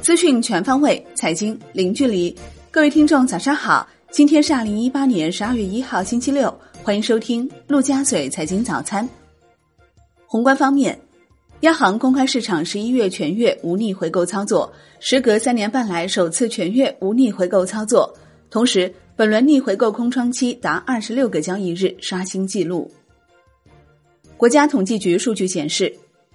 资讯全方位，财经零距离。各位听众，早上好！今天是二零一八年十二月一号，星期六。欢迎收听陆家嘴财经早餐。宏观方面，央行公开市场十一月全月无逆回购操作，时隔三年半来首次全月无逆回购操作。同时，本轮逆回购空窗期达二十六个交易日，刷新纪录。国家统计局数据显示，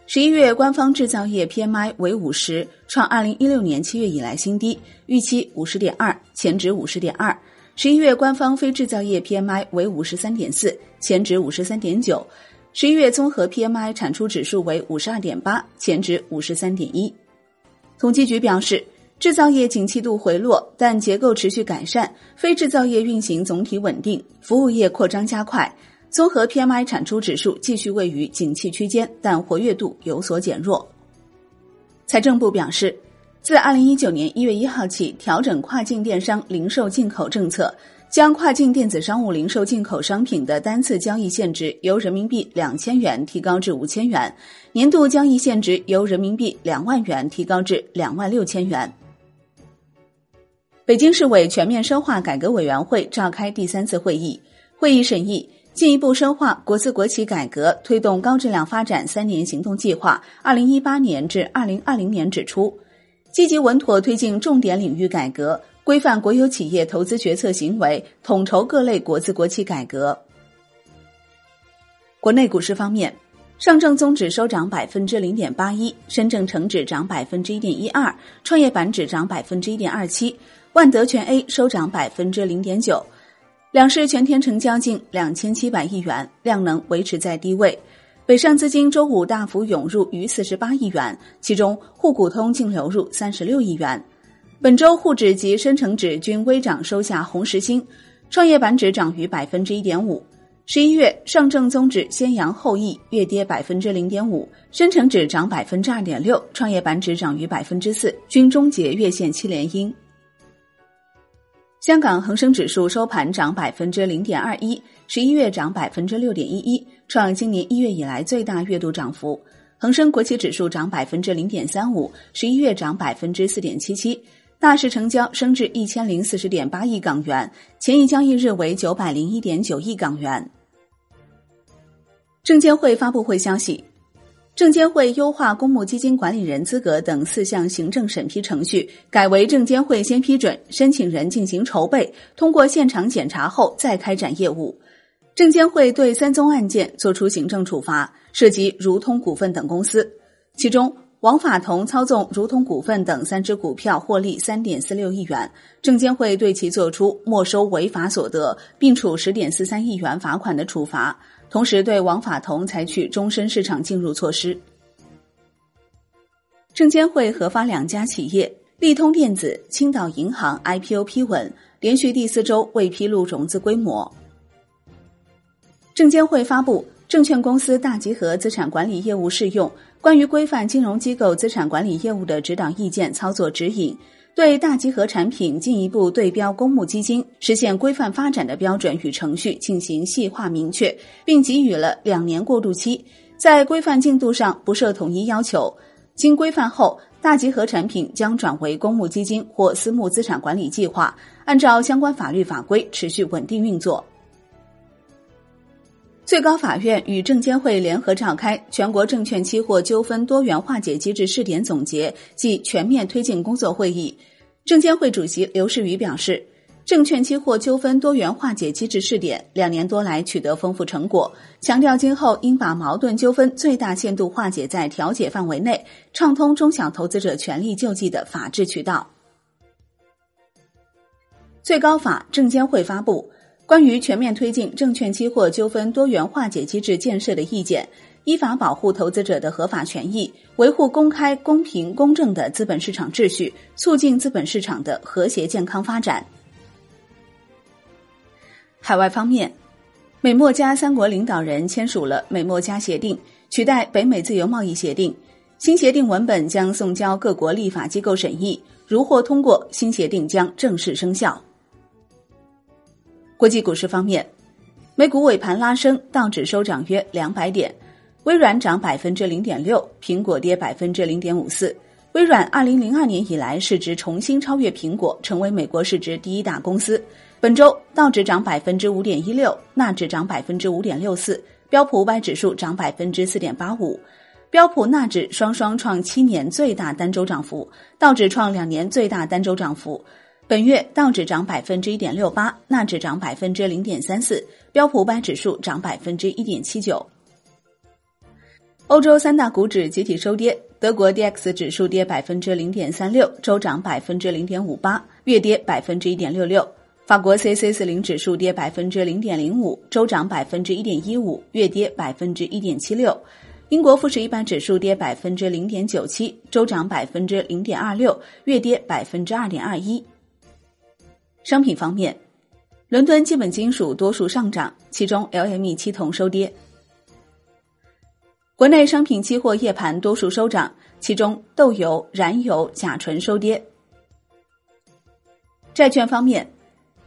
十一月官方制造业 PMI 为五十，创二零一六年七月以来新低，预期五十点二，前值五十点二。十一月官方非制造业 PMI 为五十三点四，前值五十三点九；十一月综合 PMI 产出指数为五十二点八，前值五十三点一。统计局表示，制造业景气度回落，但结构持续改善；非制造业运行总体稳定，服务业扩张加快。综合 PMI 产出指数继续位于景气区间，但活跃度有所减弱。财政部表示。自二零一九年一月一号起，调整跨境电商零售进口政策，将跨境电子商务零售进口商品的单次交易限值由人民币两千元提高至五千元，年度交易限值由人民币两万元提高至两万六千元。北京市委全面深化改革委员会召开第三次会议，会议审议进一步深化国资国企改革推动高质量发展三年行动计划（二零一八年至二零二零年）指出。积极稳妥推进重点领域改革，规范国有企业投资决策行为，统筹各类国资国企改革。国内股市方面，上证综指收涨百分之零点八一，深证成指涨百分之一点一二，创业板指涨百分之一点二七，万德全 A 收涨百分之零点九。两市全天成交近两千七百亿元，量能维持在低位。北上资金周五大幅涌入逾四十八亿元，其中沪股通净流入三十六亿元。本周沪指及深成指均微涨收下红十星，创业板指涨逾百分之一点五。十一月上证综指先扬后抑，月跌百分之零点五；深成指涨百分之二点六，创业板指涨逾百分之四，均终结月线七连阴。香港恒生指数收盘涨百分之零点二一，十一月涨百分之六点一一。创今年一月以来最大月度涨幅，恒生国企指数涨百分之零点三五，十一月涨百分之四点七七，大市成交升至一千零四十点八亿港元，前一交易日为九百零一点九亿港元。证监会发布会消息，证监会优化公募基金管理人资格等四项行政审批程序，改为证监会先批准，申请人进行筹备，通过现场检查后再开展业务。证监会对三宗案件作出行政处罚，涉及如通股份等公司。其中，王法同操纵如通股份等三只股票获利三点四六亿元，证监会对其作出没收违法所得，并处十点四三亿元罚款的处罚，同时对王法同采取终身市场进入措施。证监会核发两家企业利通电子、青岛银行 IPO 批文，连续第四周未披露融资规模。证监会发布《证券公司大集合资产管理业务适用关于规范金融机构资产管理业务的指导意见操作指引》，对大集合产品进一步对标公募基金、实现规范发展的标准与程序进行细化明确，并给予了两年过渡期，在规范进度上不设统一要求。经规范后，大集合产品将转为公募基金或私募资产管理计划，按照相关法律法规持续稳定运作。最高法院与证监会联合召开全国证券期货纠纷多元化解机制试点总结暨全面推进工作会议。证监会主席刘士余表示，证券期货纠纷多元化解机制试点两年多来取得丰富成果，强调今后应把矛盾纠纷最大限度化解在调解范围内，畅通中小投资者权利救济的法治渠道。最高法、证监会发布。关于全面推进证券期货纠纷多元化解机制建设的意见，依法保护投资者的合法权益，维护公开、公平、公正的资本市场秩序，促进资本市场的和谐健康发展。海外方面，美墨加三国领导人签署了美墨加协定，取代北美自由贸易协定。新协定文本将送交各国立法机构审议，如获通过，新协定将正式生效。国际股市方面，美股尾盘拉升，道指收涨约两百点。微软涨百分之零点六，苹果跌百分之零点五四。微软二零零二年以来市值重新超越苹果，成为美国市值第一大公司。本周道指涨百分之五点一六，纳指涨百分之五点六四，标普五百指数涨百分之四点八五。标普、纳指双双创七年最大单周涨幅，道指创两年最大单周涨幅。本月道指涨百分之一点六八，纳指涨百分之零点三四，标普五百指数涨百分之一点七九。欧洲三大股指集体收跌，德国 D X 指数跌百分之零点三六，周涨百分之零点五八，月跌百分之一点六六；法国 C C 四零指数跌百分之零点零五，周涨百分之一点一五，月跌百分之一点七六；英国富时一百指数跌百分之零点九七，周涨百分之零点二六，月跌百分之二点二一。商品方面，伦敦基本金属多数上涨，其中 L M E 七铜收跌。国内商品期货夜盘多数收涨，其中豆油、燃油、甲醇收跌。债券方面，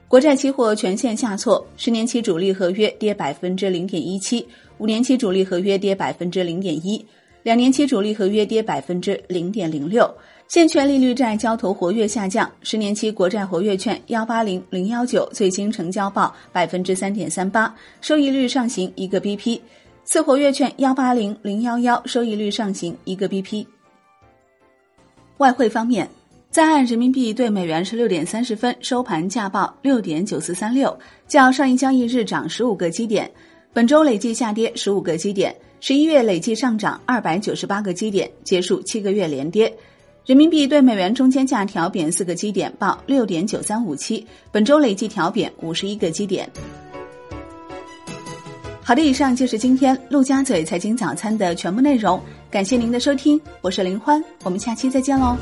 国债期货全线下挫，十年期主力合约跌百分之零点一七，五年期主力合约跌百分之零点一，两年期主力合约跌百分之零点零六。现券利率债交投活跃下降，十年期国债活跃券幺八零零幺九最新成交报百分之三点三八，收益率上行一个 BP。次活跃券幺八零零幺幺收益率上行一个 BP。外汇方面，在岸人民币对美元十六点三十分收盘价报六点九四三六，较上一交易日涨十五个基点，本周累计下跌十五个基点，十一月累计上涨二百九十八个基点，结束七个月连跌。人民币对美元中间价调贬四个基点，报六点九三五七，本周累计调贬五十一个基点。好的，以上就是今天陆家嘴财经早餐的全部内容，感谢您的收听，我是林欢，我们下期再见喽。